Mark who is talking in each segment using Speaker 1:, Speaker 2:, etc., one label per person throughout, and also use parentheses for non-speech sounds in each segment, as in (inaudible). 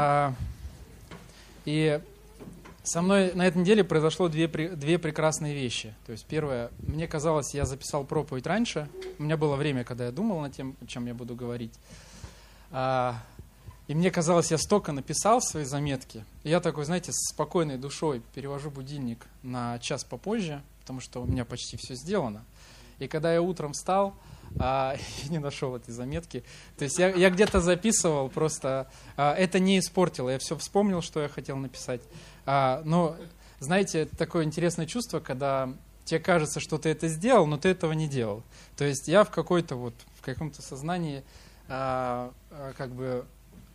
Speaker 1: А, и со мной на этой неделе произошло две, две прекрасные вещи. То есть первое, мне казалось, я записал проповедь раньше. У меня было время, когда я думал над тем, о чем я буду говорить. А, и мне казалось, я столько написал свои заметки. И я такой, знаете, с спокойной душой перевожу будильник на час попозже, потому что у меня почти все сделано. И когда я утром встал, а, (laughs) не нашел этой заметки. То есть я, я где-то записывал, просто а, это не испортило. Я все вспомнил, что я хотел написать. А, но, знаете, такое интересное чувство, когда тебе кажется, что ты это сделал, но ты этого не делал. То есть я в какой-то вот, в каком-то сознании а, а, как бы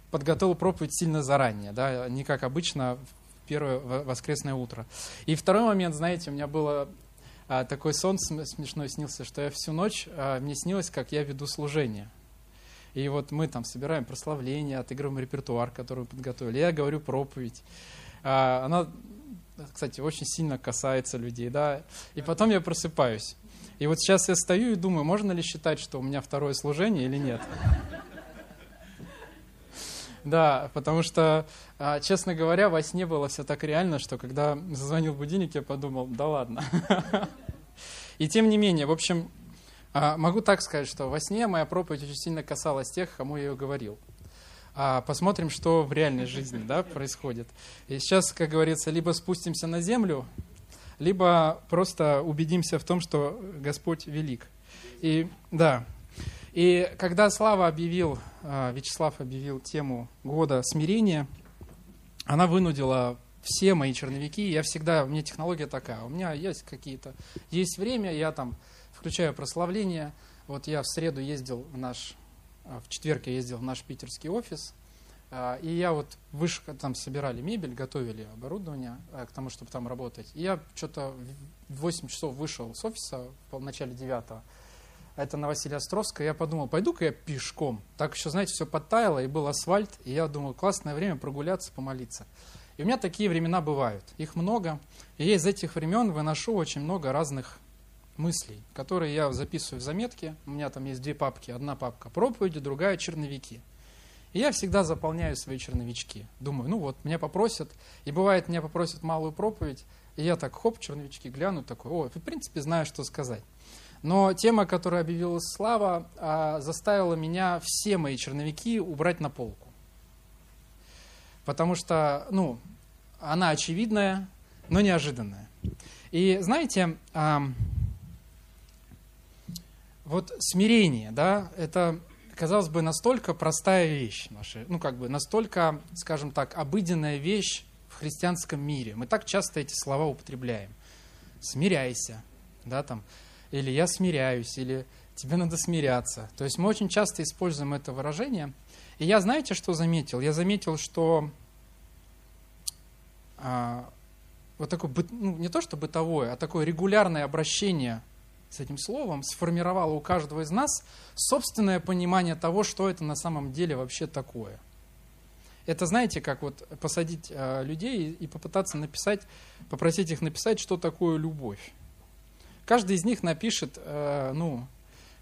Speaker 1: подготовил проповедь сильно заранее, да, не как обычно в первое воскресное утро. И второй момент, знаете, у меня было а, такой сон смешной снился, что я всю ночь, а, мне снилось, как я веду служение. И вот мы там собираем прославление, отыгрываем репертуар, который мы подготовили. Я говорю проповедь. А, она, кстати, очень сильно касается людей, да. И потом я просыпаюсь. И вот сейчас я стою и думаю, можно ли считать, что у меня второе служение или нет. Да, потому что, а, честно говоря, во сне было все так реально, что когда зазвонил будильник, я подумал, да ладно. И тем не менее, в общем, а, могу так сказать, что во сне моя проповедь очень сильно касалась тех, кому я ее говорил. А, посмотрим, что в реальной жизни да, происходит. И сейчас, как говорится, либо спустимся на землю, либо просто убедимся в том, что Господь велик. И да, и когда Слава объявил, а, Вячеслав объявил тему года смирения, она вынудила все мои черновики. Я всегда, у меня технология такая, у меня есть какие-то, есть время, я там включаю прославление. Вот я в среду ездил в наш, а, в четверг я ездил в наш питерский офис, а, и я вот выше, там собирали мебель, готовили оборудование к тому, чтобы там работать. И я что-то в 8 часов вышел с офиса в начале 9 это на Василия Островского, я подумал, пойду-ка я пешком. Так еще, знаете, все подтаяло, и был асфальт, и я думал, классное время прогуляться, помолиться. И у меня такие времена бывают, их много, и я из этих времен выношу очень много разных мыслей, которые я записываю в заметки. У меня там есть две папки, одна папка проповеди, другая черновики. И я всегда заполняю свои черновички. Думаю, ну вот, меня попросят, и бывает, меня попросят малую проповедь, и я так, хоп, черновички гляну, такой, о, в принципе, знаю, что сказать. Но тема, которую объявила Слава, а, заставила меня все мои черновики убрать на полку. Потому что, ну, она очевидная, но неожиданная. И знаете, вот смирение, да, это, казалось бы, настолько простая вещь, наша, ну, как бы настолько, скажем так, обыденная вещь в христианском мире. Мы так часто эти слова употребляем. Смиряйся, да, там, или я смиряюсь, или тебе надо смиряться. То есть мы очень часто используем это выражение. И я, знаете, что заметил? Я заметил, что а, вот такое, ну, не то что бытовое, а такое регулярное обращение с этим словом сформировало у каждого из нас собственное понимание того, что это на самом деле вообще такое. Это, знаете, как вот посадить э, людей и попытаться написать, попросить их написать, что такое любовь. Каждый из них напишет, э, ну,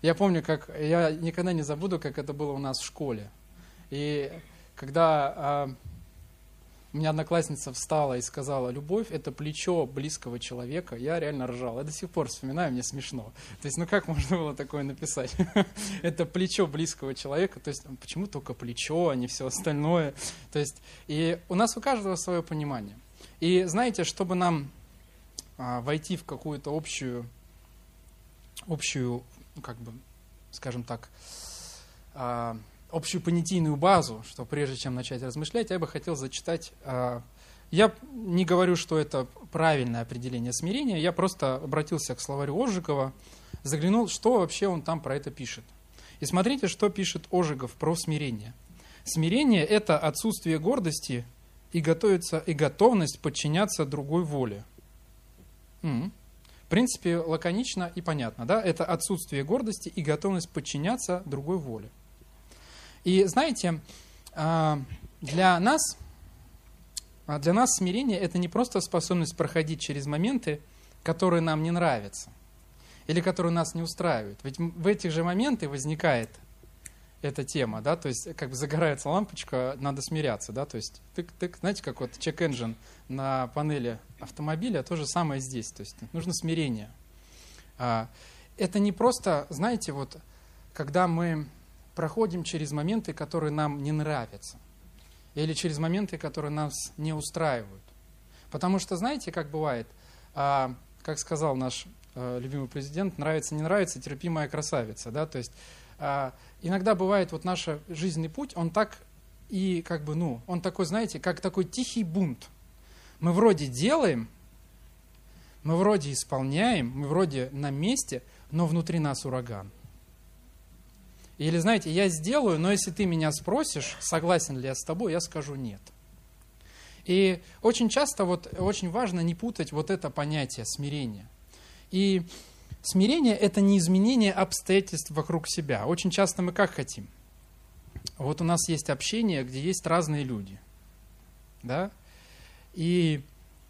Speaker 1: я помню, как, я никогда не забуду, как это было у нас в школе. И когда э, у меня одноклассница встала и сказала, любовь – это плечо близкого человека, я реально ржал. Я до сих пор вспоминаю, мне смешно. То есть, ну как можно было такое написать? (laughs) это плечо близкого человека, то есть, почему только плечо, а не все остальное? То есть, и у нас у каждого свое понимание. И знаете, чтобы нам а, войти в какую-то общую, общую, ну, как бы, скажем так, а, общую понятийную базу, что прежде чем начать размышлять, я бы хотел зачитать. А, я не говорю, что это правильное определение смирения, я просто обратился к словарю Ожикова, заглянул, что вообще он там про это пишет. И смотрите, что пишет Ожегов про смирение. Смирение – это отсутствие гордости и, готовится, и готовность подчиняться другой воле. Mm. В принципе, лаконично и понятно. Да? Это отсутствие гордости и готовность подчиняться другой воле. И знаете, а, для нас, а, для нас смирение – это не просто способность проходить через моменты, которые нам не нравятся или которые нас не устраивают. Ведь в этих же моменты возникает эта тема, да, то есть как бы загорается лампочка, надо смиряться, да, то есть тык-тык, знаете, как вот check-engine на панели автомобиля, то же самое здесь, то есть нужно смирение. А, это не просто, знаете, вот когда мы проходим через моменты, которые нам не нравятся, или через моменты, которые нас не устраивают. Потому что, знаете, как бывает, а, как сказал наш а, любимый президент, нравится, не нравится, терпимая красавица, да, то есть иногда бывает вот наш жизненный путь, он так и как бы, ну, он такой, знаете, как такой тихий бунт. Мы вроде делаем, мы вроде исполняем, мы вроде на месте, но внутри нас ураган. Или, знаете, я сделаю, но если ты меня спросишь, согласен ли я с тобой, я скажу нет. И очень часто вот очень важно не путать вот это понятие смирения. И Смирение – это не изменение обстоятельств вокруг себя. Очень часто мы как хотим? Вот у нас есть общение, где есть разные люди. Да? И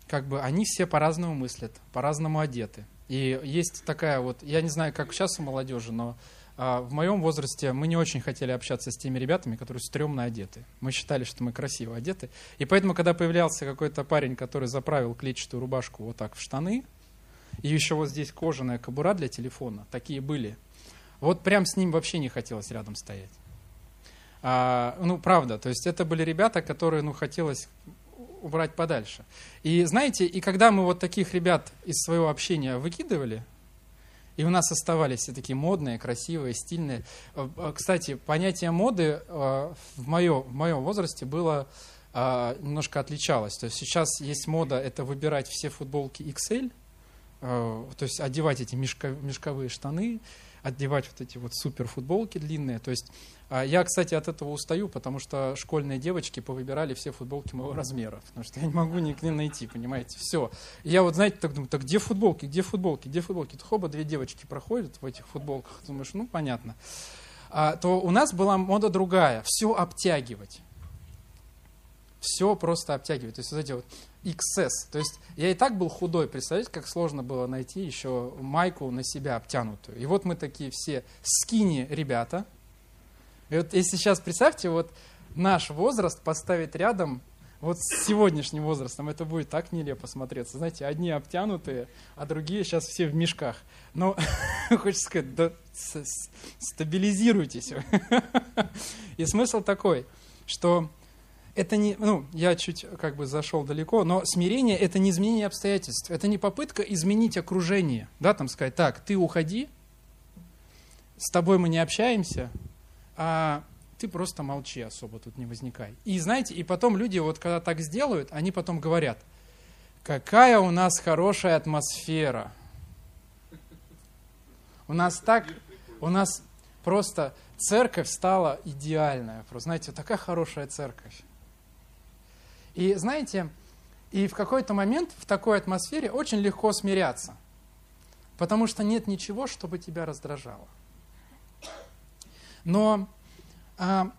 Speaker 1: как бы они все по-разному мыслят, по-разному одеты. И есть такая вот, я не знаю, как сейчас у молодежи, но а, в моем возрасте мы не очень хотели общаться с теми ребятами, которые стрёмно одеты. Мы считали, что мы красиво одеты. И поэтому, когда появлялся какой-то парень, который заправил клетчатую рубашку вот так в штаны, и еще вот здесь кожаная кобура для телефона. Такие были. Вот прям с ним вообще не хотелось рядом стоять. А, ну, правда, то есть это были ребята, которые, ну, хотелось убрать подальше. И знаете, и когда мы вот таких ребят из своего общения выкидывали, и у нас оставались все такие модные, красивые, стильные. Э, э, кстати, понятие моды э, в, мое, в моем возрасте было немножко отличалось. То есть сейчас есть мода, это выбирать все футболки XL, то есть одевать эти мешковые штаны, одевать вот эти вот супер футболки длинные. То есть а, я, кстати, от этого устаю, потому что школьные девочки повыбирали все футболки моего размера, потому что я не могу нигде найти, понимаете, все. И я вот, знаете, так думаю, так где футболки, где футболки, где футболки? То хоба, две девочки проходят в этих футболках, думаешь, ну, понятно. А, то у нас была мода другая, все обтягивать. Все просто обтягивать. То есть вот эти вот XS. То есть я и так был худой, представляете, как сложно было найти еще майку на себя обтянутую. И вот мы такие все скини ребята. И вот если сейчас представьте, вот наш возраст поставить рядом вот с сегодняшним возрастом, это будет так нелепо смотреться. Знаете, одни обтянутые, а другие сейчас все в мешках. Но (laughs) хочется сказать, да стабилизируйтесь. (laughs) И смысл такой, что это не, ну, я чуть как бы зашел далеко, но смирение это не изменение обстоятельств, это не попытка изменить окружение, да, там сказать, так, ты уходи, с тобой мы не общаемся, а ты просто молчи особо, тут не возникай. И знаете, и потом люди вот когда так сделают, они потом говорят, какая у нас хорошая атмосфера. У нас так, у нас просто церковь стала идеальная. Просто, знаете, такая хорошая церковь. И знаете, и в какой-то момент в такой атмосфере очень легко смиряться, потому что нет ничего, чтобы тебя раздражало. Но а,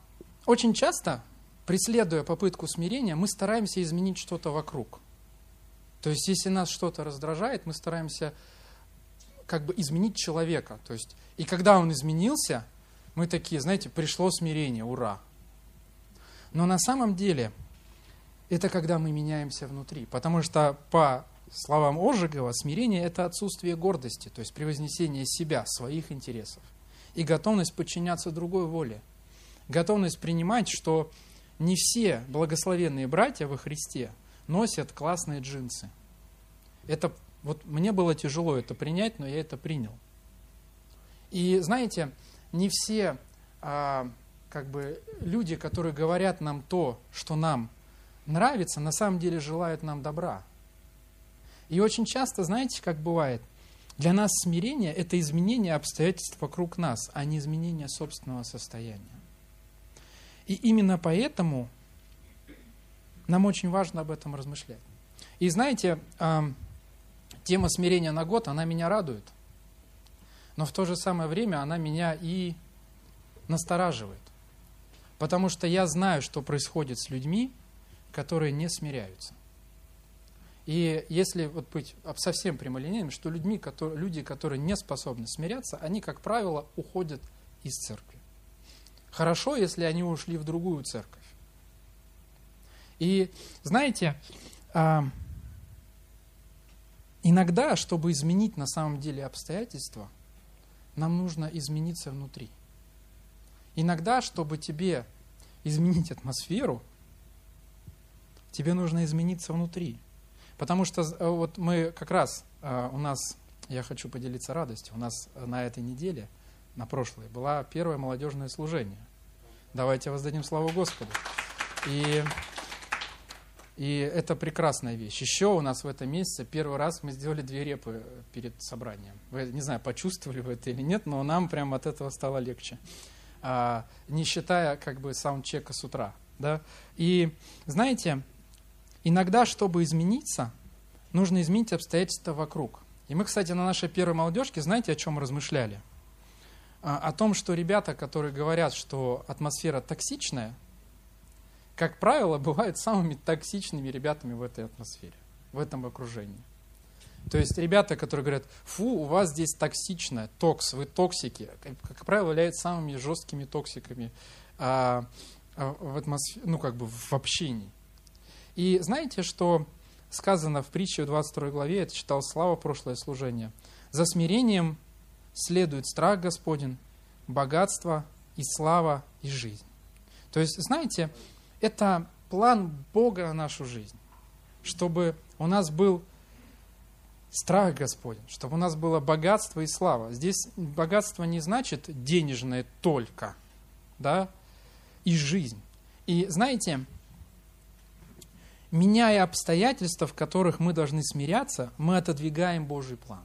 Speaker 1: очень часто, преследуя попытку смирения, мы стараемся изменить что-то вокруг. То есть, если нас что-то раздражает, мы стараемся как бы изменить человека. То есть, и когда он изменился, мы такие, знаете, пришло смирение, ура. Но на самом деле это когда мы меняемся внутри. Потому что по словам Ожегова, смирение – это отсутствие гордости, то есть превознесение себя, своих интересов. И готовность подчиняться другой воле. Готовность принимать, что не все благословенные братья во Христе носят классные джинсы. Это вот мне было тяжело это принять, но я это принял. И знаете, не все а, как бы люди, которые говорят нам то, что нам нравится, на самом деле желают нам добра. И очень часто, знаете, как бывает, для нас смирение – это изменение обстоятельств вокруг нас, а не изменение собственного состояния. И именно поэтому нам очень важно об этом размышлять. И знаете, тема смирения на год, она меня радует, но в то же самое время она меня и настораживает. Потому что я знаю, что происходит с людьми, которые не смиряются. И если вот быть совсем прямолинейным, что людьми, которые, люди, которые не способны смиряться, они, как правило, уходят из церкви. Хорошо, если они ушли в другую церковь. И знаете, а, иногда, чтобы изменить на самом деле обстоятельства, нам нужно измениться внутри. Иногда, чтобы тебе изменить атмосферу, тебе нужно измениться внутри. Потому что э, вот мы как раз, э, у нас, я хочу поделиться радостью, у нас на этой неделе, на прошлой, была первое молодежное служение. Давайте воздадим славу Господу. И, и это прекрасная вещь. Еще у нас в этом месяце первый раз мы сделали две репы перед собранием. Вы, не знаю, почувствовали вы это или нет, но нам прям от этого стало легче. А, не считая как бы саундчека с утра. Да? И знаете, иногда, чтобы измениться, нужно изменить обстоятельства вокруг. И мы, кстати, на нашей первой молодежке, знаете, о чем размышляли? А, о том, что ребята, которые говорят, что атмосфера токсичная, как правило, бывают самыми токсичными ребятами в этой атмосфере, в этом окружении. То есть ребята, которые говорят, фу, у вас здесь токсично, токс, вы токсики, как правило, являются самыми жесткими токсиками а, а, в атмосфере, ну как бы в общении. И знаете, что сказано в притче в 22 главе, это читал Слава прошлое служение. За смирением следует страх Господень, богатство и слава и жизнь. То есть, знаете, это план Бога на нашу жизнь, чтобы у нас был страх Господень, чтобы у нас было богатство и слава. Здесь богатство не значит денежное только, да, и жизнь. И знаете, меняя обстоятельства, в которых мы должны смиряться, мы отодвигаем Божий план.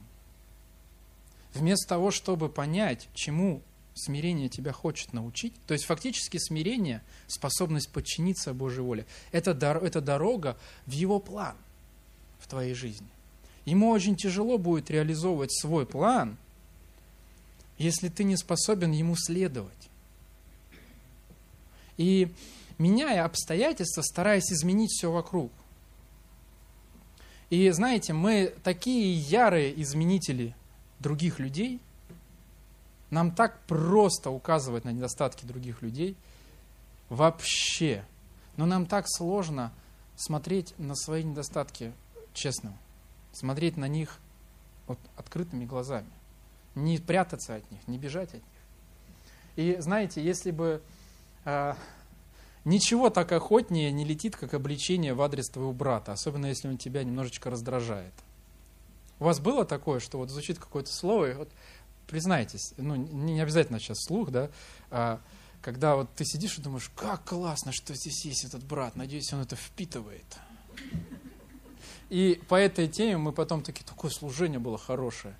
Speaker 1: Вместо того, чтобы понять, чему смирение тебя хочет научить, то есть фактически смирение, способность подчиниться Божьей воле, это, это дорога в Его план в твоей жизни. Ему очень тяжело будет реализовывать свой план, если ты не способен ему следовать. И меняя обстоятельства, стараясь изменить все вокруг. И знаете, мы такие ярые изменители других людей, нам так просто указывать на недостатки других людей, вообще. Но нам так сложно смотреть на свои недостатки честно смотреть на них вот открытыми глазами, не прятаться от них, не бежать от них. И знаете, если бы э, ничего так охотнее не летит, как обличение в адрес твоего брата, особенно если он тебя немножечко раздражает. У вас было такое, что вот звучит какое-то слово, и вот признайтесь, ну не обязательно сейчас слух, да, а, когда вот ты сидишь и думаешь, как классно, что здесь есть этот брат, надеюсь, он это впитывает. И по этой теме мы потом такие, такое служение было хорошее.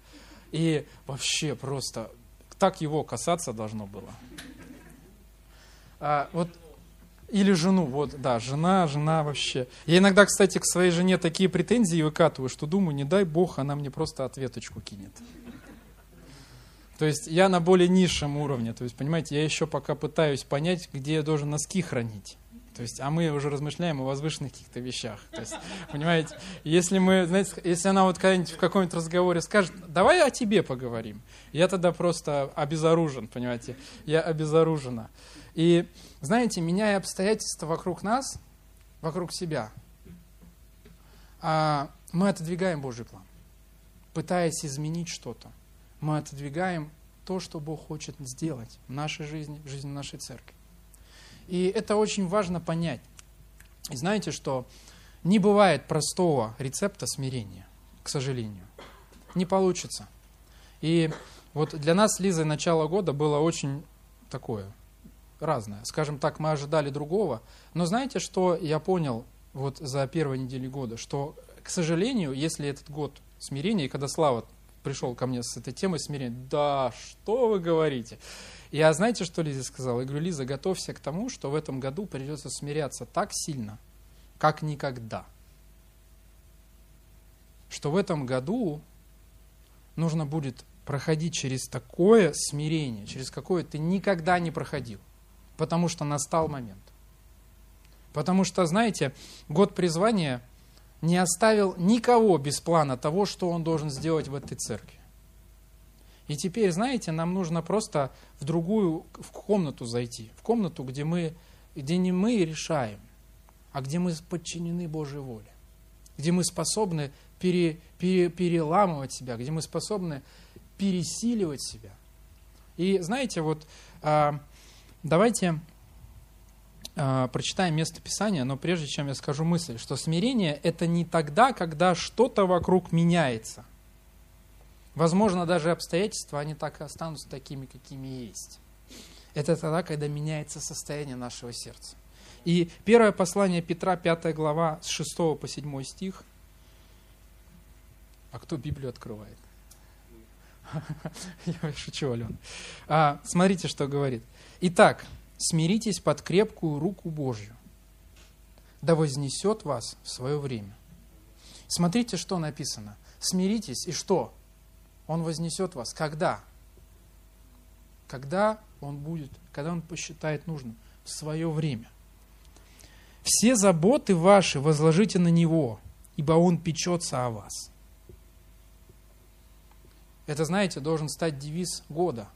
Speaker 1: И вообще просто так его касаться должно было. А, вот или жену, вот, да, жена, жена вообще. Я иногда, кстати, к своей жене такие претензии выкатываю, что думаю, не дай бог, она мне просто ответочку кинет. То есть я на более низшем уровне. То есть, понимаете, я еще пока пытаюсь понять, где я должен носки хранить. То есть, а мы уже размышляем о возвышенных каких-то вещах. То есть, понимаете, если мы, знаете, если она вот когда-нибудь в каком-нибудь разговоре скажет, давай о тебе поговорим, я тогда просто обезоружен, понимаете, я обезоружена. И, знаете, меняя обстоятельства вокруг нас, вокруг себя, а, мы отодвигаем Божий план. Пытаясь изменить что-то, мы отодвигаем то, что Бог хочет сделать в нашей жизни, в жизни нашей церкви. И это очень важно понять. И знаете, что не бывает простого рецепта смирения, к сожалению. Не получится. И вот для нас с Лизой начало года было очень такое разное. Скажем так, мы ожидали другого. Но знаете, что я понял вот за первые недели года? Что, к сожалению, если этот год смирения, и когда Слава пришел ко мне с этой темой смирения, да, что вы говорите? Я знаете, что Лиза сказала? Я говорю, Лиза, готовься к тому, что в этом году придется смиряться так сильно, как никогда. Что в этом году нужно будет проходить через такое смирение, через какое ты никогда не проходил. Потому что настал момент. Потому что, знаете, год призвания не оставил никого без плана того, что он должен сделать в этой церкви. И теперь, знаете, нам нужно просто в другую в комнату зайти, в комнату, где, мы, где не мы решаем, а где мы подчинены Божьей воле, где мы способны пере, пере, переламывать себя, где мы способны пересиливать себя. И знаете, вот а, давайте а, прочитаем место Писания, но прежде чем я скажу мысль, что смирение это не тогда, когда что-то вокруг меняется – Возможно, даже обстоятельства, они так и останутся такими, какими есть. Это тогда, когда меняется состояние нашего сердца. И первое послание Петра, 5 глава, с 6 по 7 стих. А кто Библию открывает? (laughs) Я шучу, Алена. А, смотрите, что говорит. Итак, смиритесь под крепкую руку Божью, да вознесет вас в свое время. Смотрите, что написано. Смиритесь и что? Он вознесет вас. Когда? Когда Он будет, когда Он посчитает нужным, в свое время. Все заботы ваши возложите на Него, ибо Он печется о вас. Это, знаете, должен стать девиз года.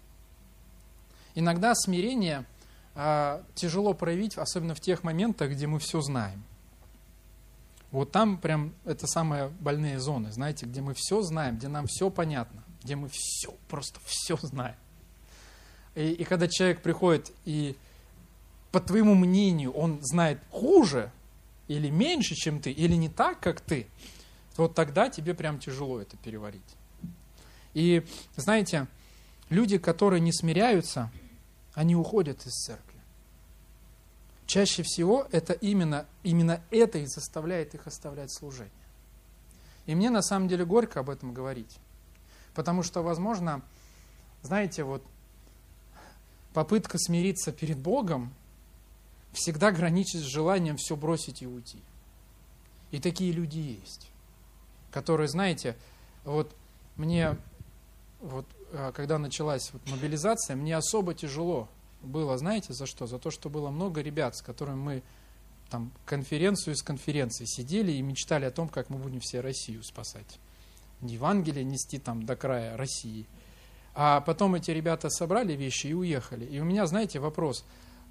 Speaker 1: Иногда смирение а, тяжело проявить, особенно в тех моментах, где мы все знаем. Вот там прям это самые больные зоны, знаете, где мы все знаем, где нам все понятно, где мы все, просто все знаем. И, и когда человек приходит и, по твоему мнению, он знает хуже или меньше, чем ты, или не так, как ты, вот тогда тебе прям тяжело это переварить. И знаете, люди, которые не смиряются, они уходят из церкви. Чаще всего это именно, именно это и заставляет их оставлять служение. И мне на самом деле горько об этом говорить. Потому что, возможно, знаете, вот попытка смириться перед Богом всегда граничит с желанием все бросить и уйти. И такие люди есть, которые, знаете, вот мне, вот э, когда началась вот мобилизация, мне особо тяжело было, знаете, за что? За то, что было много ребят, с которыми мы там конференцию из конференции сидели и мечтали о том, как мы будем все Россию спасать. Евангелие нести там до края России. А потом эти ребята собрали вещи и уехали. И у меня, знаете, вопрос,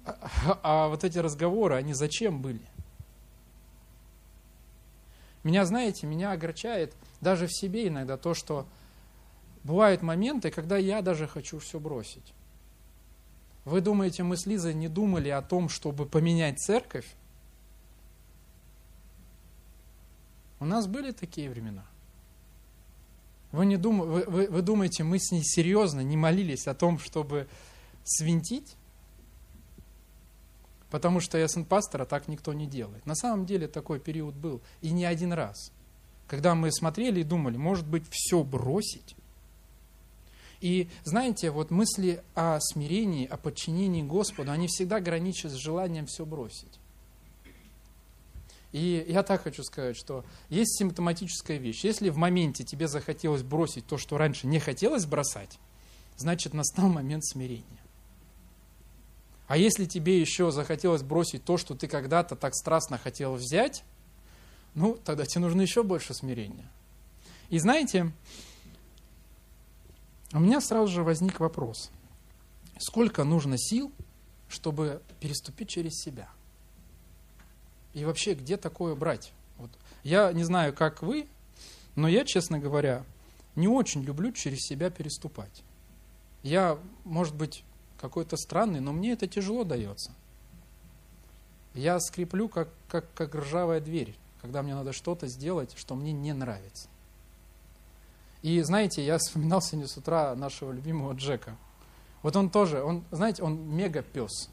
Speaker 1: а, а вот эти разговоры, они зачем были? Меня, знаете, меня огорчает даже в себе иногда то, что бывают моменты, когда я даже хочу все бросить. Вы думаете, мы с Лизой не думали о том, чтобы поменять церковь? У нас были такие времена. Вы, не дум... вы, вы, вы думаете, мы с ней серьезно не молились о том, чтобы свинтить? Потому что я сын пастора, так никто не делает. На самом деле такой период был. И не один раз. Когда мы смотрели и думали, может быть, все бросить? И знаете, вот мысли о смирении, о подчинении Господу, они всегда граничат с желанием все бросить. И я так хочу сказать, что есть симптоматическая вещь. Если в моменте тебе захотелось бросить то, что раньше не хотелось бросать, значит настал момент смирения. А если тебе еще захотелось бросить то, что ты когда-то так страстно хотел взять, ну, тогда тебе нужно еще больше смирения. И знаете, у меня сразу же возник вопрос. Сколько нужно сил, чтобы переступить через себя? И вообще, где такое брать? Вот. Я не знаю, как вы, но я, честно говоря, не очень люблю через себя переступать. Я, может быть, какой-то странный, но мне это тяжело дается. Я скреплю, как, как, как ржавая дверь, когда мне надо что-то сделать, что мне не нравится. И знаете, я вспоминал сегодня с утра нашего любимого Джека. Вот он тоже, он, знаете, он мега пес.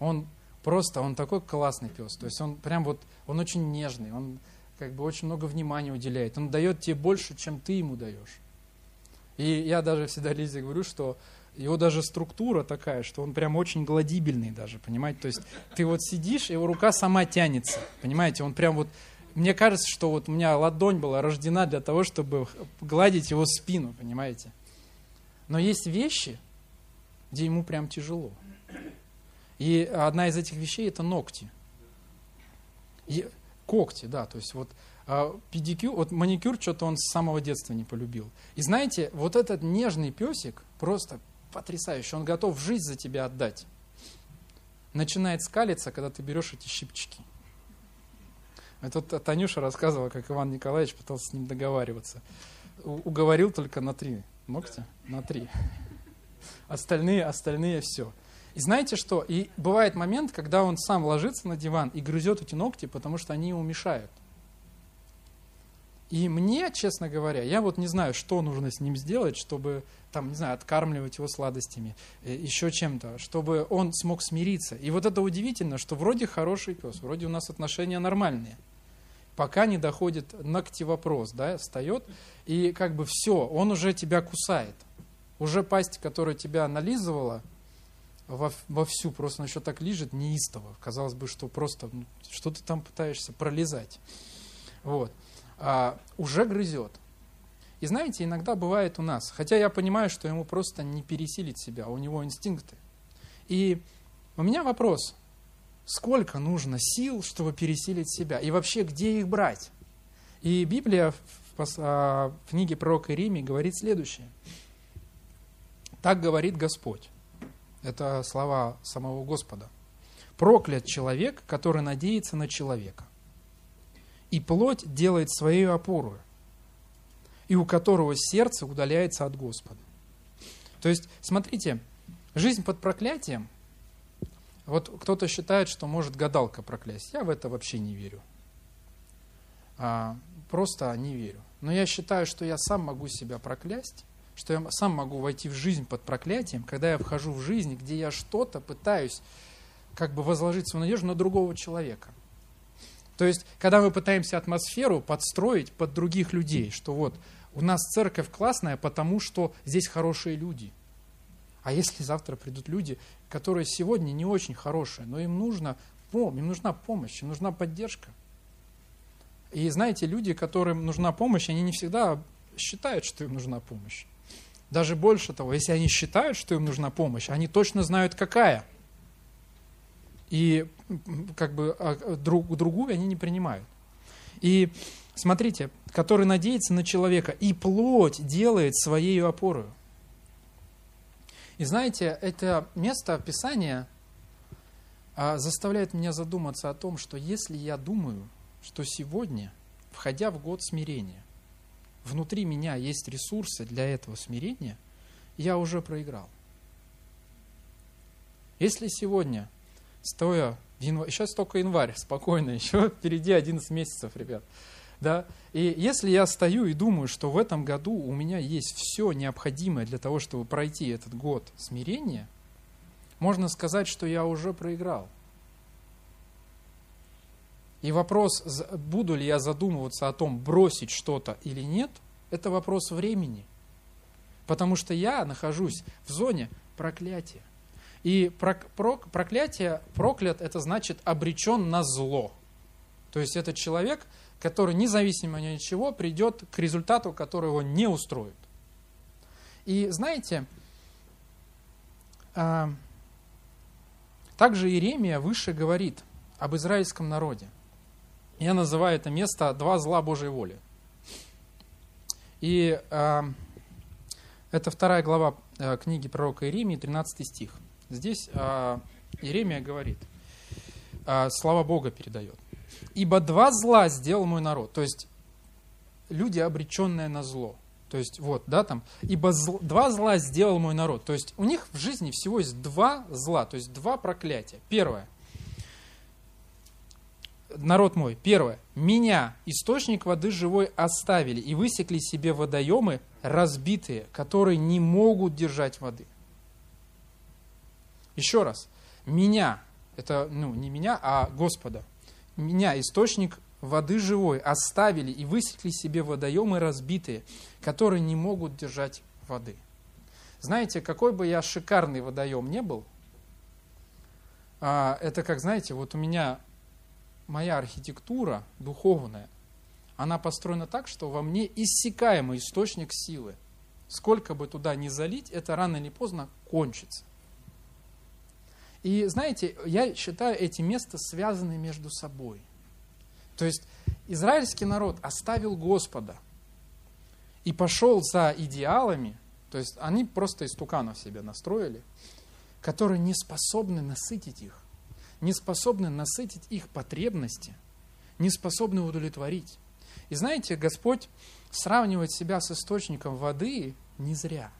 Speaker 1: Он просто, он такой классный пес. То есть он прям вот, он очень нежный, он как бы очень много внимания уделяет. Он дает тебе больше, чем ты ему даешь. И я даже всегда Лизе говорю, что его даже структура такая, что он прям очень гладибельный даже, понимаете? То есть ты вот сидишь, его рука сама тянется, понимаете? Он прям вот мне кажется, что вот у меня ладонь была рождена для того, чтобы гладить его спину, понимаете? Но есть вещи, где ему прям тяжело. И одна из этих вещей – это ногти. И Когти, да, то есть вот а, педикюр, вот маникюр что-то он с самого детства не полюбил. И знаете, вот этот нежный песик просто потрясающий, он готов жизнь за тебя отдать. Начинает скалиться, когда ты берешь эти щипчики. А тут Танюша рассказывала, как Иван Николаевич пытался с ним договариваться. Уговорил только на три ногти, на три. Остальные, остальные все. И знаете что? И бывает момент, когда он сам ложится на диван и грызет эти ногти, потому что они ему мешают. И мне, честно говоря, я вот не знаю, что нужно с ним сделать, чтобы, там, не знаю, откармливать его сладостями, э, еще чем-то, чтобы он смог смириться. И вот это удивительно, что вроде хороший пес, вроде у нас отношения нормальные, пока не доходит ногти вопрос, да, встает, и как бы все, он уже тебя кусает. Уже пасть, которая тебя нализывала, во, вовсю, просто еще так лежит неистово. Казалось бы, что просто ну, что ты там пытаешься пролезать. Вот. А, уже грызет. И знаете, иногда бывает у нас, хотя я понимаю, что ему просто не пересилить себя, у него инстинкты. И у меня вопрос, сколько нужно сил, чтобы пересилить себя? И вообще, где их брать? И Библия в, а, в книге пророка Иеремии говорит следующее. Так говорит Господь. Это слова самого Господа. Проклят человек, который надеется на человека. И плоть делает свою опору, и у которого сердце удаляется от Господа. То есть, смотрите, жизнь под проклятием, вот кто-то считает, что может гадалка проклясть. Я в это вообще не верю. А, просто не верю. Но я считаю, что я сам могу себя проклясть, что я сам могу войти в жизнь под проклятием, когда я вхожу в жизнь, где я что-то пытаюсь как бы возложить свою надежду на другого человека. То есть, когда мы пытаемся атмосферу подстроить под других людей, что вот у нас церковь классная, потому что здесь хорошие люди. А если завтра придут люди, которые сегодня не очень хорошие, но им, нужно, им нужна помощь, им нужна поддержка. И знаете, люди, которым нужна помощь, они не всегда считают, что им нужна помощь. Даже больше того, если они считают, что им нужна помощь, они точно знают, какая. И как бы а, друг, другую они не принимают. И смотрите, который надеется на человека, и плоть делает своей опорою. И знаете, это место Писания а, заставляет меня задуматься о том, что если я думаю, что сегодня, входя в год смирения, внутри меня есть ресурсы для этого смирения, я уже проиграл. Если сегодня, стоя в январе, сейчас только январь, (laughs) спокойно, еще впереди 11 месяцев, ребят, да, и если я стою и думаю, что в этом году у меня есть все необходимое для того, чтобы пройти этот год смирения, можно сказать, что я уже проиграл. И вопрос, буду ли я задумываться о том, бросить что-то или нет, это вопрос времени. Потому что я нахожусь в зоне проклятия. И проклятие, проклят, это значит обречен на зло. То есть это человек, который независимо ни от чего придет к результату, который его не устроит. И знаете, а, также Иеремия выше говорит об израильском народе. Я называю это место «два зла Божьей воли». И э, это вторая глава э, книги пророка Иеремии, 13 стих. Здесь э, Иеремия говорит, э, слава Бога передает. «Ибо два зла сделал мой народ». То есть люди, обреченные на зло. То есть вот, да, там, ибо зл, два зла сделал мой народ. То есть у них в жизни всего есть два зла, то есть два проклятия. Первое, народ мой, первое, меня, источник воды живой, оставили и высекли себе водоемы разбитые, которые не могут держать воды. Еще раз, меня, это ну, не меня, а Господа, меня, источник воды живой, оставили и высекли себе водоемы разбитые, которые не могут держать воды. Знаете, какой бы я шикарный водоем не был, а, это как, знаете, вот у меня моя архитектура духовная, она построена так, что во мне иссякаемый источник силы. Сколько бы туда ни залить, это рано или поздно кончится. И знаете, я считаю эти места связаны между собой. То есть израильский народ оставил Господа и пошел за идеалами, то есть они просто истуканов себе настроили, которые не способны насытить их, не способны насытить их потребности, не способны удовлетворить. И знаете, Господь сравнивает себя с источником воды не зря.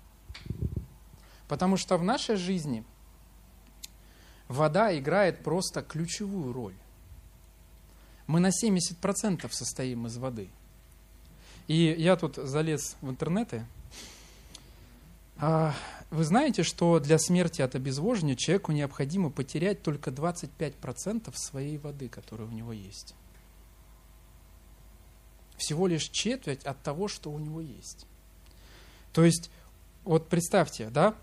Speaker 1: Потому что в нашей жизни вода играет просто ключевую роль. Мы на 70% состоим из воды. И я тут залез в интернеты. А, вы знаете, что для смерти от обезвоживания человеку необходимо потерять только 25% своей воды, которая у него есть. Всего лишь четверть от того, что у него есть. То есть, вот представьте, да,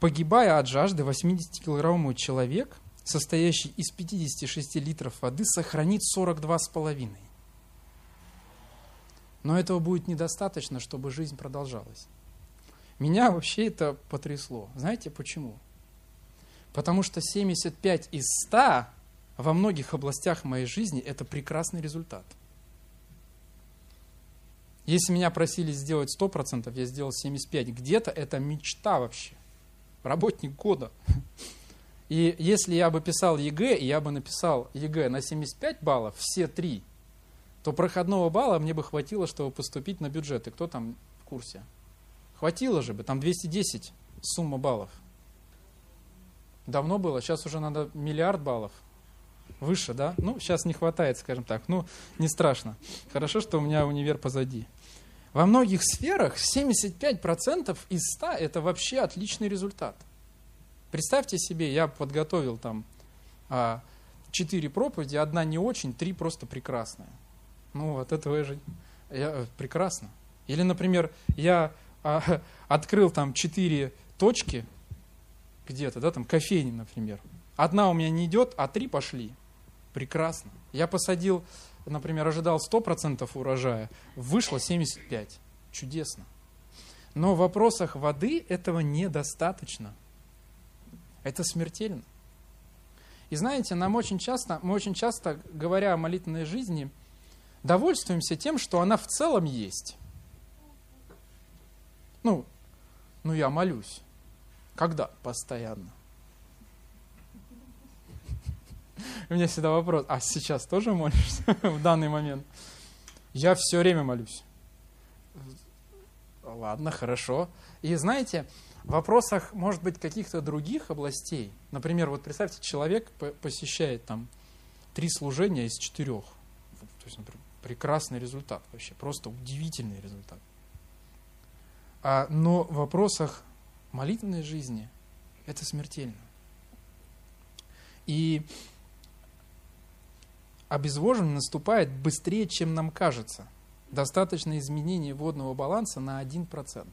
Speaker 1: погибая от жажды 80-килограммовый человек – состоящий из 56 литров воды, сохранит 42,5. Но этого будет недостаточно, чтобы жизнь продолжалась. Меня вообще это потрясло. Знаете почему? Потому что 75 из 100 во многих областях моей жизни – это прекрасный результат. Если меня просили сделать 100%, я сделал 75%. Где-то это мечта вообще. Работник года. И если я бы писал ЕГЭ, и я бы написал ЕГЭ на 75 баллов, все три, то проходного балла мне бы хватило, чтобы поступить на бюджет. И кто там в курсе? Хватило же бы, там 210 сумма баллов. Давно было, сейчас уже надо миллиард баллов. Выше, да? Ну, сейчас не хватает, скажем так. Ну, не страшно. Хорошо, что у меня универ позади. Во многих сферах 75% из 100 это вообще отличный результат. Представьте себе, я подготовил там а, четыре проповеди, одна не очень, три просто прекрасная. Ну, вот этого же я, э, прекрасно. Или, например, я а, (laughs) открыл там четыре точки где-то, да, там кофейни, например. Одна у меня не идет, а три пошли. Прекрасно. Я посадил, например, ожидал 100% урожая, вышло 75. Чудесно. Но в вопросах воды этого недостаточно. Это смертельно. И знаете, нам очень часто, мы очень часто, говоря о молитвенной жизни, довольствуемся тем, что она в целом есть. Ну, ну я молюсь. Когда? Постоянно. (laughs) У меня всегда вопрос, а сейчас тоже молишься (laughs) в данный момент? Я все время молюсь. Ладно, хорошо. И знаете, в вопросах, может быть, каких-то других областей, например, вот представьте, человек посещает там три служения из четырех. То есть, например, прекрасный результат вообще, просто удивительный результат. А, но в вопросах молитвенной жизни это смертельно. И обезвоживание наступает быстрее, чем нам кажется. Достаточно изменения водного баланса на 1%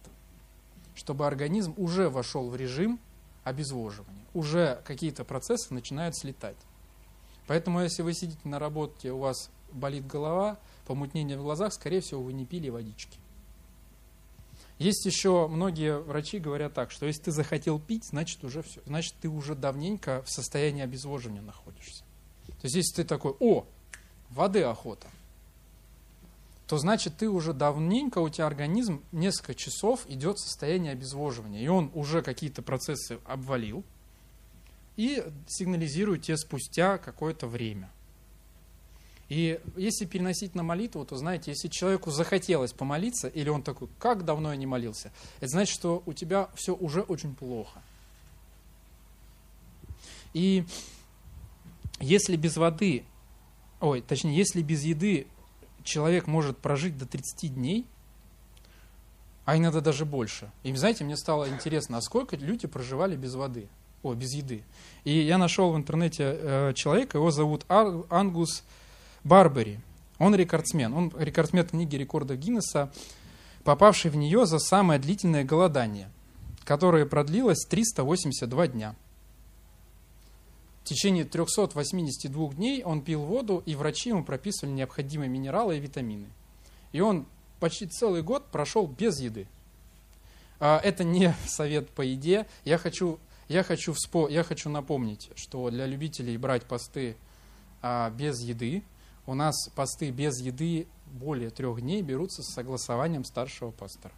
Speaker 1: чтобы организм уже вошел в режим обезвоживания. Уже какие-то процессы начинают слетать. Поэтому, если вы сидите на работе, у вас болит голова, помутнение в глазах, скорее всего, вы не пили водички. Есть еще многие врачи говорят так, что если ты захотел пить, значит уже все. Значит, ты уже давненько в состоянии обезвоживания находишься. То есть, если ты такой, о, воды охота, то значит ты уже давненько, у тебя организм несколько часов идет состояние обезвоживания, и он уже какие-то процессы обвалил и сигнализирует тебе спустя какое-то время. И если переносить на молитву, то знаете, если человеку захотелось помолиться, или он такой, как давно я не молился, это значит, что у тебя все уже очень плохо. И если без воды, ой, точнее, если без еды человек может прожить до 30 дней, а иногда даже больше. И знаете, мне стало интересно, а сколько люди проживали без воды, о, без еды. И я нашел в интернете э, человека, его зовут Ангус Барбери. Он рекордсмен, он рекордсмен книги рекордов Гиннесса, попавший в нее за самое длительное голодание, которое продлилось 382 дня. В течение 382 дней он пил воду, и врачи ему прописывали необходимые минералы и витамины. И он почти целый год прошел без еды. А, это не (laughs) совет по еде. Я хочу, я хочу, вспо, я хочу напомнить, что для любителей брать посты а, без еды, у нас посты без еды более трех дней берутся с согласованием старшего пастора.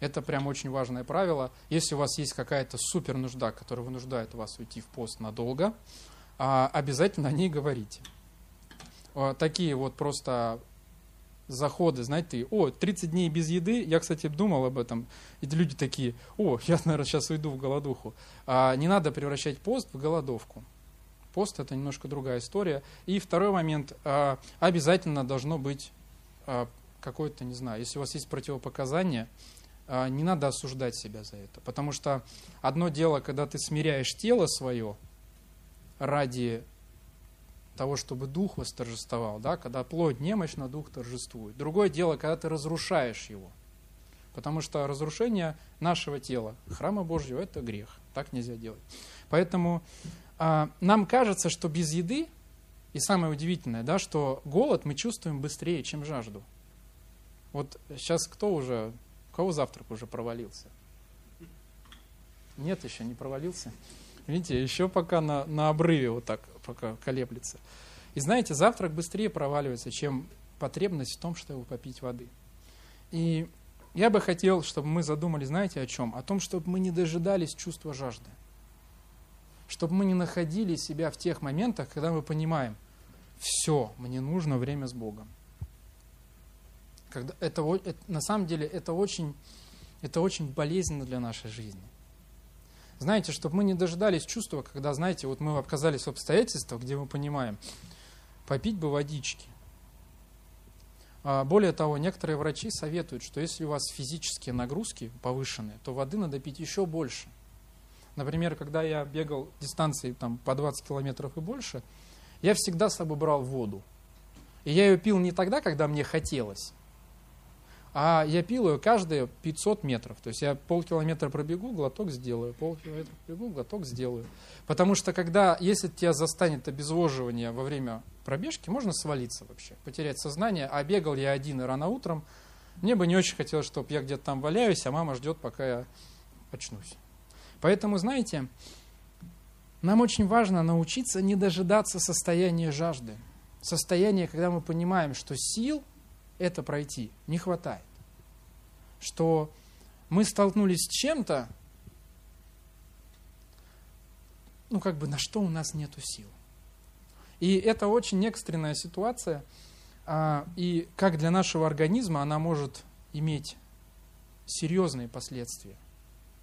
Speaker 1: Это прям очень важное правило. Если у вас есть какая-то супер нужда, которая вынуждает вас уйти в пост надолго, обязательно о ней говорите. Такие вот просто заходы, знаете, о, 30 дней без еды, я, кстати, думал об этом, эти люди такие, о, (laughs) я, наверное, сейчас уйду в голодуху. А, не надо превращать пост в голодовку. Пост – это немножко другая история. И второй момент, а, обязательно должно быть а, какое-то, не знаю, если у вас есть противопоказания, а, не надо осуждать себя за это. Потому что одно дело, когда ты смиряешь тело свое ради того, чтобы дух восторжествовал, да, когда плоть немощна, дух торжествует. Другое дело, когда ты разрушаешь его. Потому что разрушение нашего тела, храма Божьего, это грех. Так нельзя делать. Поэтому а, нам кажется, что без еды, и самое удивительное, да, что голод мы чувствуем быстрее, чем жажду. Вот сейчас кто уже, у кого завтрак уже провалился? Нет, еще не провалился. Видите, еще пока на, на обрыве вот так пока колеблется. И знаете, завтрак быстрее проваливается, чем потребность в том, чтобы попить воды. И я бы хотел, чтобы мы задумали, знаете, о чем? О том, чтобы мы не дожидались чувства жажды чтобы мы не находили себя в тех моментах, когда мы понимаем, все, мне нужно время с Богом. Когда это, это, на самом деле это очень, это очень болезненно для нашей жизни. Знаете, чтобы мы не дожидались чувства, когда, знаете, вот мы оказались в обстоятельствах, где мы понимаем, попить бы водички. А более того, некоторые врачи советуют, что если у вас физические нагрузки повышенные, то воды надо пить еще больше – Например, когда я бегал дистанции там, по 20 километров и больше, я всегда с собой брал воду. И я ее пил не тогда, когда мне хотелось, а я пил ее каждые 500 метров. То есть я полкилометра пробегу, глоток сделаю, полкилометра пробегу, глоток сделаю. Потому что когда, если тебя застанет обезвоживание во время пробежки, можно свалиться вообще, потерять сознание. А бегал я один и рано утром, мне бы не очень хотелось, чтобы я где-то там валяюсь, а мама ждет, пока я очнусь. Поэтому, знаете, нам очень важно научиться не дожидаться состояния жажды. Состояние, когда мы понимаем, что сил это пройти не хватает. Что мы столкнулись с чем-то, ну как бы на что у нас нету сил. И это очень экстренная ситуация, а, и как для нашего организма она может иметь серьезные последствия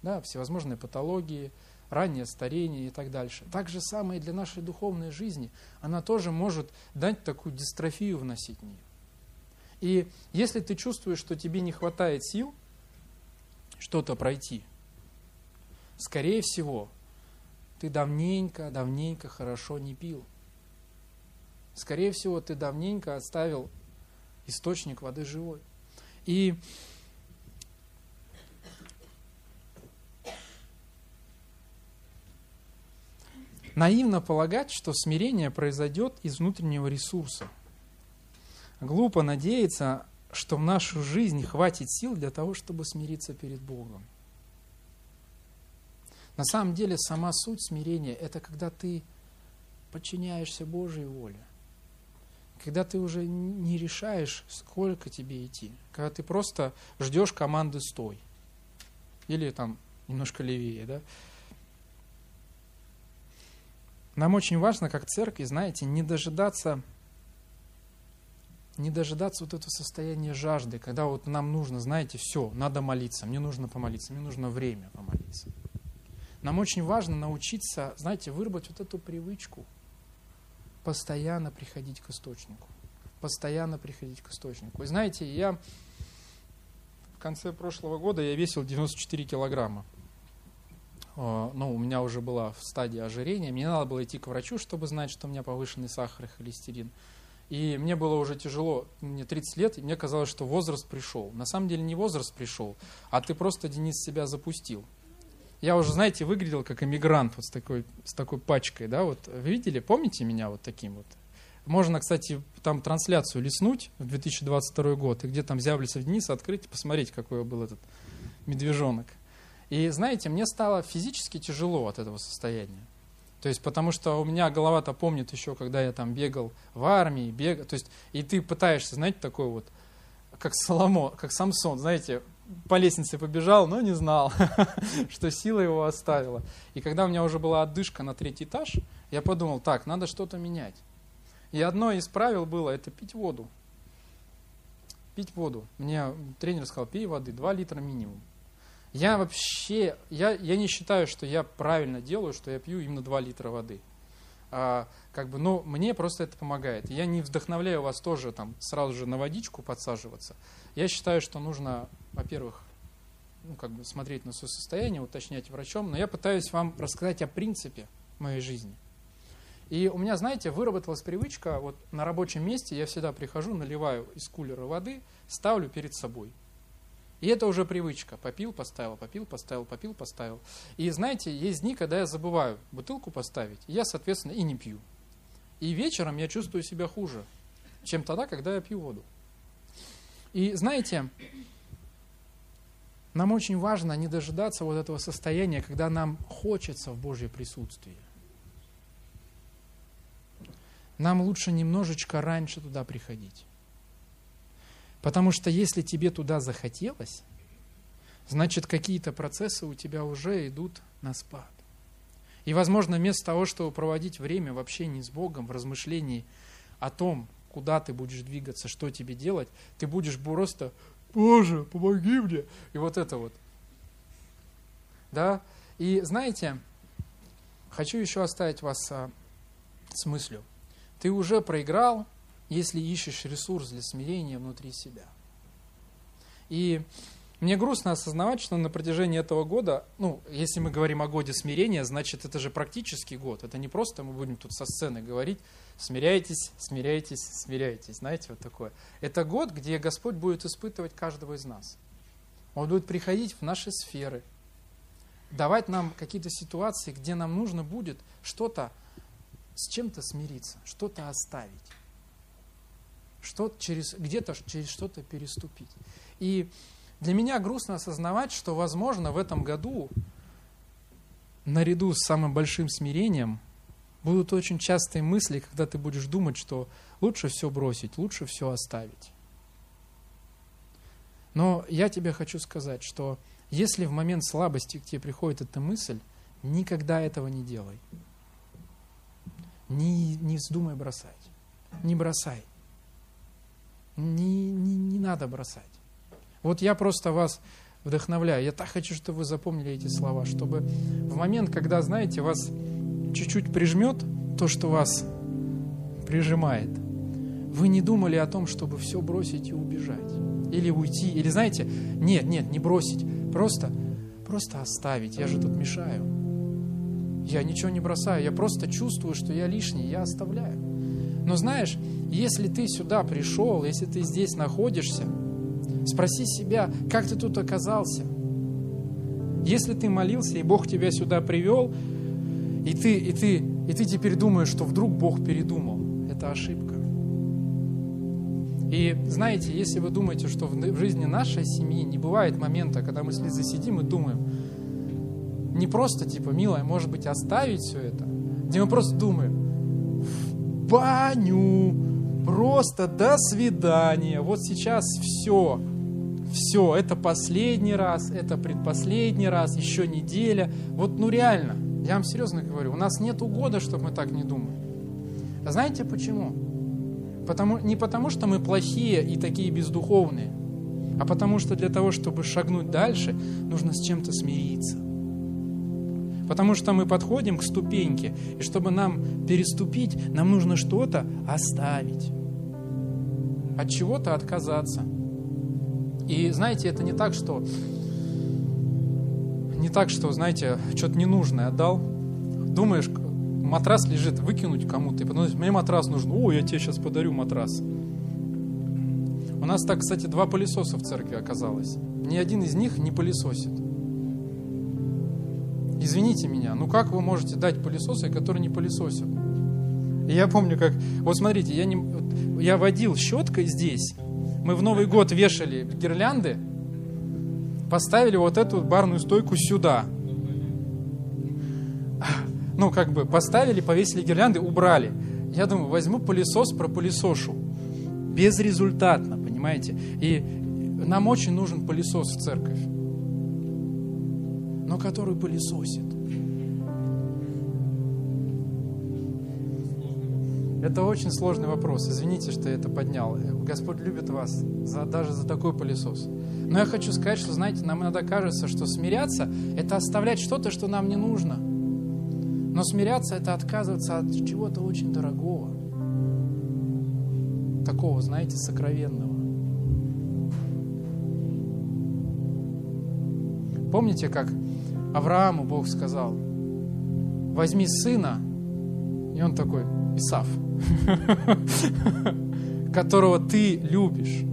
Speaker 1: да, всевозможные патологии, раннее старение и так дальше. Так же самое и для нашей духовной жизни. Она тоже может дать такую дистрофию вносить в нее. И если ты чувствуешь, что тебе не хватает сил что-то пройти, скорее всего, ты давненько, давненько хорошо не пил. Скорее всего, ты давненько оставил источник воды живой. И Наивно полагать, что смирение произойдет из внутреннего ресурса. Глупо надеяться, что в нашу жизнь хватит сил для того, чтобы смириться перед Богом. На самом деле сама суть смирения – это когда ты подчиняешься Божьей воле. Когда ты уже не решаешь, сколько тебе идти. Когда ты просто ждешь команды «стой». Или там немножко левее, да? Нам очень важно, как церкви, знаете, не дожидаться, не дожидаться вот этого состояния жажды, когда вот нам нужно, знаете, все, надо молиться, мне нужно помолиться, мне нужно время помолиться. Нам очень важно научиться, знаете, выработать вот эту привычку, постоянно приходить к источнику. Постоянно приходить к источнику. И знаете, я в конце прошлого года я весил 94 килограмма. Э, ну, у меня уже была в стадии ожирения, мне надо было идти к врачу, чтобы знать, что у меня повышенный сахар и холестерин. И мне было уже тяжело, мне 30 лет, и мне казалось, что возраст пришел. На самом деле не возраст пришел, а ты просто, Денис, себя запустил. Я уже, знаете, выглядел как эмигрант вот с такой, с такой пачкой, да, вот. Вы видели, помните меня вот таким вот? Можно, кстати, там трансляцию лиснуть в 2022 год, и где там зяблится Денис, открыть и посмотреть, какой был этот медвежонок. И знаете, мне стало физически тяжело от этого состояния. То есть, потому что у меня голова-то помнит еще, когда я там бегал в армии, бегал, то есть, и ты пытаешься, знаете, такой вот, как Соломо, как Самсон, знаете, по лестнице побежал, но не знал, (laughs) что сила его оставила. И когда у меня уже была отдышка на третий этаж, я подумал, так, надо что-то менять. И одно из правил было, это пить воду. Пить воду. Мне тренер сказал, пей воды, 2 литра минимум. Я вообще, я, я не считаю, что я правильно делаю, что я пью именно 2 литра воды. А, как бы, но мне просто это помогает. Я не вдохновляю вас тоже там сразу же на водичку подсаживаться. Я считаю, что нужно, во-первых, ну, как бы смотреть на свое состояние, уточнять врачом, но я пытаюсь вам рассказать о принципе моей жизни. И у меня, знаете, выработалась привычка, вот на рабочем месте я всегда прихожу, наливаю из кулера воды, ставлю перед собой – и это уже привычка. Попил, поставил, попил, поставил, попил, поставил. И знаете, есть дни, когда я забываю бутылку поставить, я, соответственно, и не пью. И вечером я чувствую себя хуже, чем тогда, когда я пью воду. И знаете, нам очень важно не дожидаться вот этого состояния, когда нам хочется в Божье присутствие. Нам лучше немножечко раньше туда приходить. Потому что если тебе туда захотелось, значит какие-то процессы у тебя уже идут на спад. И, возможно, вместо того, чтобы проводить время в общении с Богом, в размышлении о том, куда ты будешь двигаться, что тебе делать, ты будешь просто «Боже, помоги мне!» И вот это вот. Да? И знаете, хочу еще оставить вас а, с мыслью. Ты уже проиграл, если ищешь ресурс для смирения внутри себя. И мне грустно осознавать, что на протяжении этого года, ну, если мы говорим о годе смирения, значит, это же практический год. Это не просто мы будем тут со сцены говорить, смиряйтесь, смиряйтесь, смиряйтесь. Знаете, вот такое. Это год, где Господь будет испытывать каждого из нас. Он будет приходить в наши сферы, давать нам какие-то ситуации, где нам нужно будет что-то с чем-то смириться, что-то оставить что через, где-то через что-то переступить. И для меня грустно осознавать, что, возможно, в этом году, наряду с самым большим смирением, будут очень частые мысли, когда ты будешь думать, что лучше все бросить, лучше все оставить. Но я тебе хочу сказать, что если в момент слабости к тебе приходит эта мысль, никогда этого не делай. Не, не вздумай бросать. Не бросай не, не, не надо бросать. Вот я просто вас вдохновляю. Я так хочу, чтобы вы запомнили эти слова, чтобы в момент, когда, знаете, вас чуть-чуть прижмет то, что вас прижимает, вы не думали о том, чтобы все бросить и убежать. Или уйти, или, знаете, нет, нет, не бросить, просто, просто оставить, я же тут мешаю. Я ничего не бросаю, я просто чувствую, что я лишний, я оставляю. Но знаешь, если ты сюда пришел, если ты здесь находишься, спроси себя, как ты тут оказался. Если ты молился, и Бог тебя сюда привел, и ты, и ты, и ты теперь думаешь, что вдруг Бог передумал, это ошибка. И знаете, если вы думаете, что в жизни нашей семьи не бывает момента, когда мы с сидим и думаем, не просто типа, милая, может быть, оставить все это, где мы просто думаем, баню, просто до свидания, вот сейчас все, все, это последний раз, это предпоследний раз, еще неделя, вот ну реально, я вам серьезно говорю, у нас нет года, чтобы мы так не думали. А знаете почему? Потому, не потому, что мы плохие и такие бездуховные, а потому что для того, чтобы шагнуть дальше, нужно с чем-то смириться – Потому что мы подходим к ступеньке, и чтобы нам переступить, нам нужно что-то оставить, от чего-то отказаться. И знаете, это не так, что не так, что, знаете, что-то ненужное отдал. Думаешь, матрас лежит, выкинуть кому-то, и потом, мне матрас нужен, о, я тебе сейчас подарю матрас. У нас так, кстати, два пылесоса в церкви оказалось. Ни один из них не пылесосит. Извините меня, ну как вы можете дать пылесосы, которые не пылесосят? И я помню, как... Вот смотрите, я, не, я водил щеткой здесь. Мы в Новый год вешали гирлянды, поставили вот эту барную стойку сюда. ну, как бы поставили, повесили гирлянды, убрали. Я думаю, возьму пылесос, пропылесошу. Безрезультатно, понимаете? И нам очень нужен пылесос в церковь. Но который пылесосит. Это очень сложный вопрос. Извините, что я это поднял. Господь любит вас за, даже за такой пылесос. Но я хочу сказать, что, знаете, нам иногда кажется, что смиряться – это оставлять что-то, что нам не нужно. Но смиряться – это отказываться от чего-то очень дорогого. Такого, знаете, сокровенного. Помните, как Аврааму Бог сказал, возьми сына, и он такой, Исав, (laughs) которого ты любишь,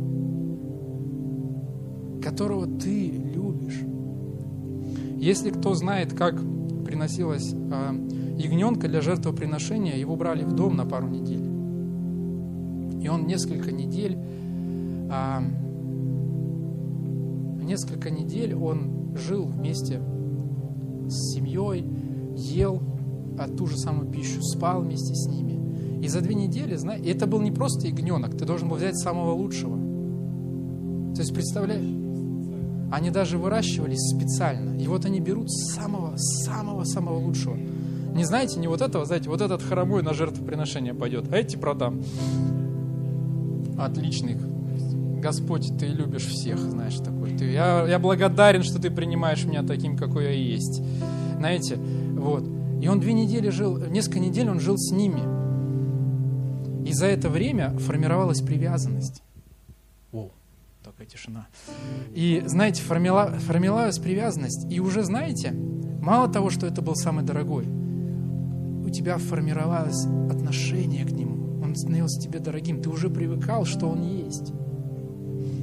Speaker 1: которого ты любишь. Если кто знает, как приносилась а, ягненка для жертвоприношения, его брали в дом на пару недель. И он несколько недель, а, несколько недель он жил вместе с семьей, ел а ту же самую пищу, спал вместе с ними. И за две недели, знаете, это был не просто ягненок, ты должен был взять самого лучшего. То есть, представляешь, они даже выращивались специально. И вот они берут самого, самого, самого лучшего. Не знаете, не вот этого, знаете, вот этот хромой на жертвоприношение пойдет, а эти продам. Отличный. Господь, ты любишь всех, знаешь, такой. Ты, я, я благодарен, что ты принимаешь меня таким, какой я есть. Знаете, вот. И он две недели жил, несколько недель он жил с ними. И за это время формировалась привязанность. О, такая тишина. И, знаете, формировалась привязанность. И уже, знаете, мало того, что это был самый дорогой, у тебя формировалось отношение к нему. Он становился тебе дорогим. Ты уже привыкал, что он есть.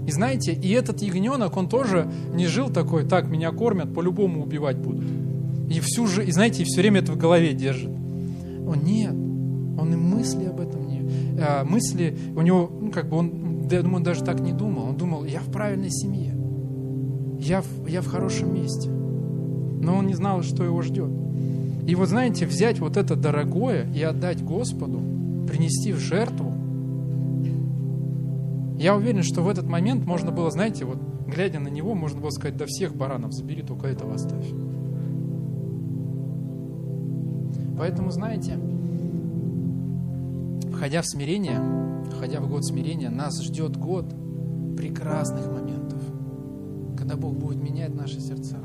Speaker 1: И знаете, и этот ягненок, он тоже не жил такой, так, меня кормят, по-любому убивать будут. И всю же, и знаете, и все время это в голове держит. Он нет, он и мысли об этом не. А, мысли у него, ну как бы он, я думаю, он даже так не думал. Он думал, я в правильной семье, я в, я в хорошем месте. Но он не знал, что его ждет. И вот знаете, взять вот это дорогое и отдать Господу, принести в жертву, я уверен, что в этот момент можно было, знаете, вот глядя на него, можно было сказать, да всех баранов забери, только этого оставь. Поэтому, знаете, входя в смирение, входя в год смирения, нас ждет год прекрасных моментов, когда Бог будет менять наши сердца,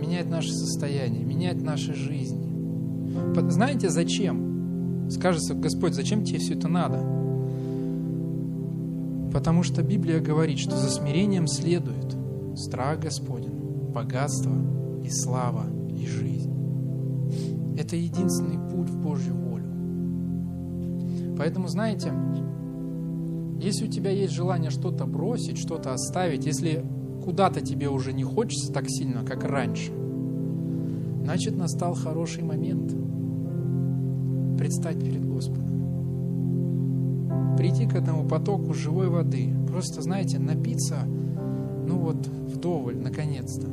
Speaker 1: менять наше состояние, менять наши жизни. Знаете, зачем? Скажется, Господь, зачем тебе все это надо? Потому что Библия говорит, что за смирением следует страх Господень, богатство и слава и жизнь. Это единственный путь в Божью волю. Поэтому, знаете, если у тебя есть желание что-то бросить, что-то оставить, если куда-то тебе уже не хочется так сильно, как раньше, значит, настал хороший момент предстать перед Господом. Прийти к этому потоку живой воды. Просто, знаете, напиться, ну вот, вдоволь, наконец-то.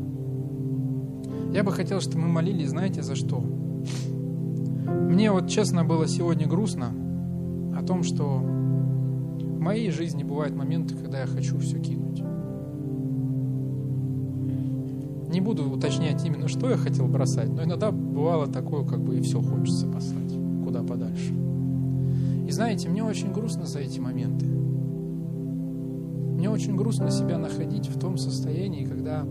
Speaker 1: Я бы хотел, чтобы мы молились, знаете, за что? Мне вот честно было сегодня грустно о том, что в моей жизни бывают моменты, когда я хочу все кинуть. Не буду уточнять именно, что я хотел бросать, но иногда бывало такое, как бы и все хочется послать куда подальше. И знаете, мне очень грустно за эти моменты. Мне очень грустно себя находить в том состоянии, когда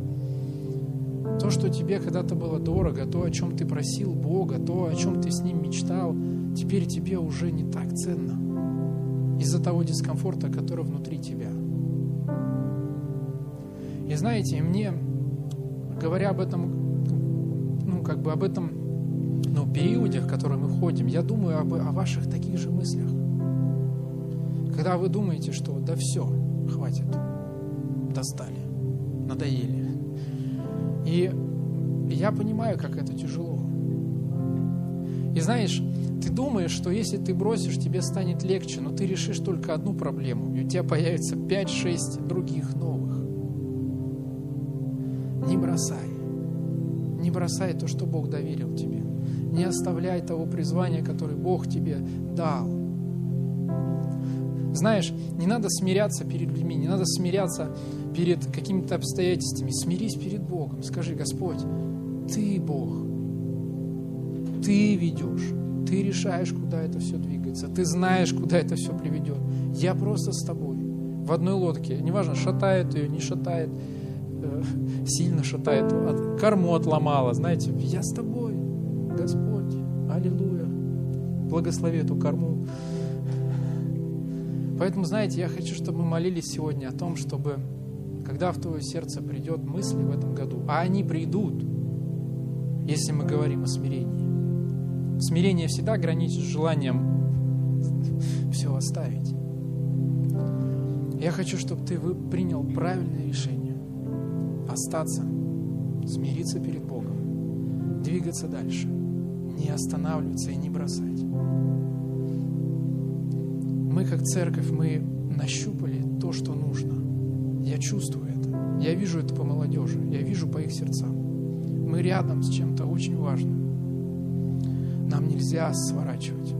Speaker 1: то, что тебе когда-то было дорого, то, о чем ты просил Бога, то, о чем ты с Ним мечтал, теперь тебе уже не так ценно из-за того дискомфорта, который внутри тебя. И знаете, мне, говоря об этом, ну, как бы об этом ну, периоде, в который мы ходим, я думаю об, о ваших таких же мыслях. Когда вы думаете, что да все, хватит, достали, надоели, и я понимаю, как это тяжело. И знаешь, ты думаешь, что если ты бросишь, тебе станет легче, но ты решишь только одну проблему, и у тебя появится 5-6 других новых. Не бросай. Не бросай то, что Бог доверил тебе. Не оставляй того призвания, которое Бог тебе дал. Знаешь, не надо смиряться перед людьми, не надо смиряться перед какими-то обстоятельствами. Смирись перед Богом. Скажи, Господь, Ты Бог. Ты ведешь. Ты решаешь, куда это все двигается. Ты знаешь, куда это все приведет. Я просто с тобой. В одной лодке. Неважно, шатает ее, не шатает, э, сильно шатает, корму отломала. Знаете, я с тобой, Господь. Благослови эту корму. Поэтому, знаете, я хочу, чтобы мы молились сегодня о том, чтобы, когда в твое сердце придет мысли в этом году, а они придут, если мы говорим о смирении. Смирение всегда граничит с желанием (laughs) все оставить. Я хочу, чтобы ты принял правильное решение остаться, смириться перед Богом, двигаться дальше, не останавливаться и не бросать мы как церковь, мы нащупали то, что нужно. Я чувствую это. Я вижу это по молодежи. Я вижу по их сердцам. Мы рядом с чем-то очень важным. Нам нельзя сворачивать.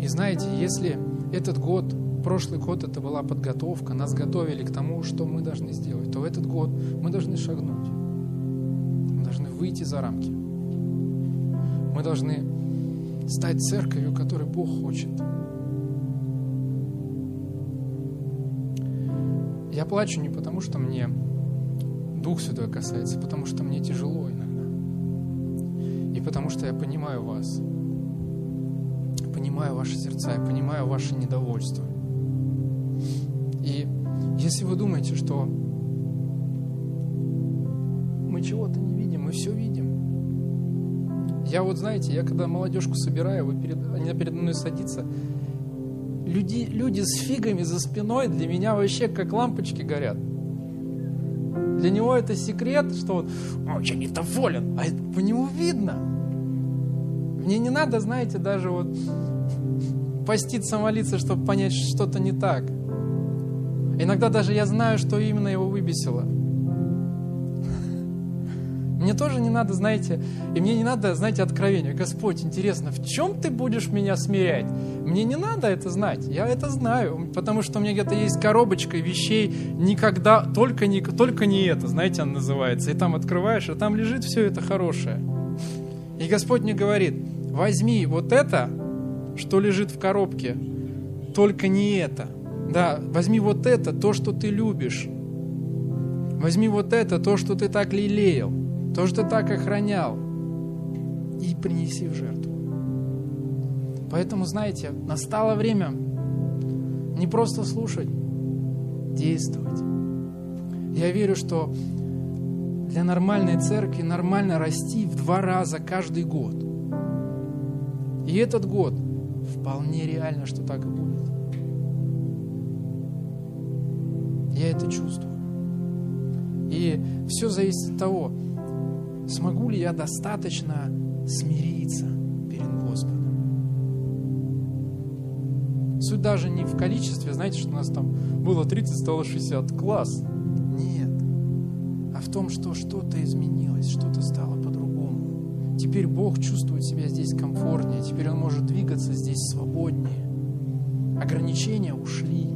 Speaker 1: И знаете, если этот год, прошлый год это была подготовка, нас готовили к тому, что мы должны сделать, то в этот год мы должны шагнуть. Мы должны выйти за рамки. Мы должны стать церковью, которой Бог хочет. Я плачу не потому, что мне Дух Святой касается, а потому что мне тяжело иногда. И потому что я понимаю вас, понимаю ваши сердца, я понимаю ваше недовольство. И если вы думаете, что мы чего-то я вот, знаете, я когда молодежку собираю, вы перед, они перед мной садятся, люди, люди с фигами за спиной для меня вообще как лампочки горят. Для него это секрет, что он очень недоволен, а по нему видно. Мне не надо, знаете, даже вот поститься, молиться, чтобы понять, что-то не так. Иногда даже я знаю, что именно его выбесило. Мне тоже не надо, знаете, и мне не надо, знаете, откровения. Господь, интересно, в чем ты будешь меня смирять? Мне не надо это знать, я это знаю, потому что у меня где-то есть коробочка вещей, никогда, только не, только не это, знаете, она называется. И там открываешь, а там лежит все это хорошее. И Господь мне говорит, возьми вот это, что лежит в коробке, только не это. Да, возьми вот это, то, что ты любишь. Возьми вот это, то, что ты так лелеял то, что так охранял, и принеси в жертву. Поэтому, знаете, настало время не просто слушать, действовать. Я верю, что для нормальной церкви нормально расти в два раза каждый год. И этот год вполне реально, что так и будет. Я это чувствую. И все зависит от того, смогу ли я достаточно смириться перед Господом. Суть даже не в количестве, знаете, что у нас там было 30, стало 60, класс. Нет. А в том, что что-то изменилось, что-то стало по-другому. Теперь Бог чувствует себя здесь комфортнее, теперь Он может двигаться здесь свободнее. Ограничения ушли.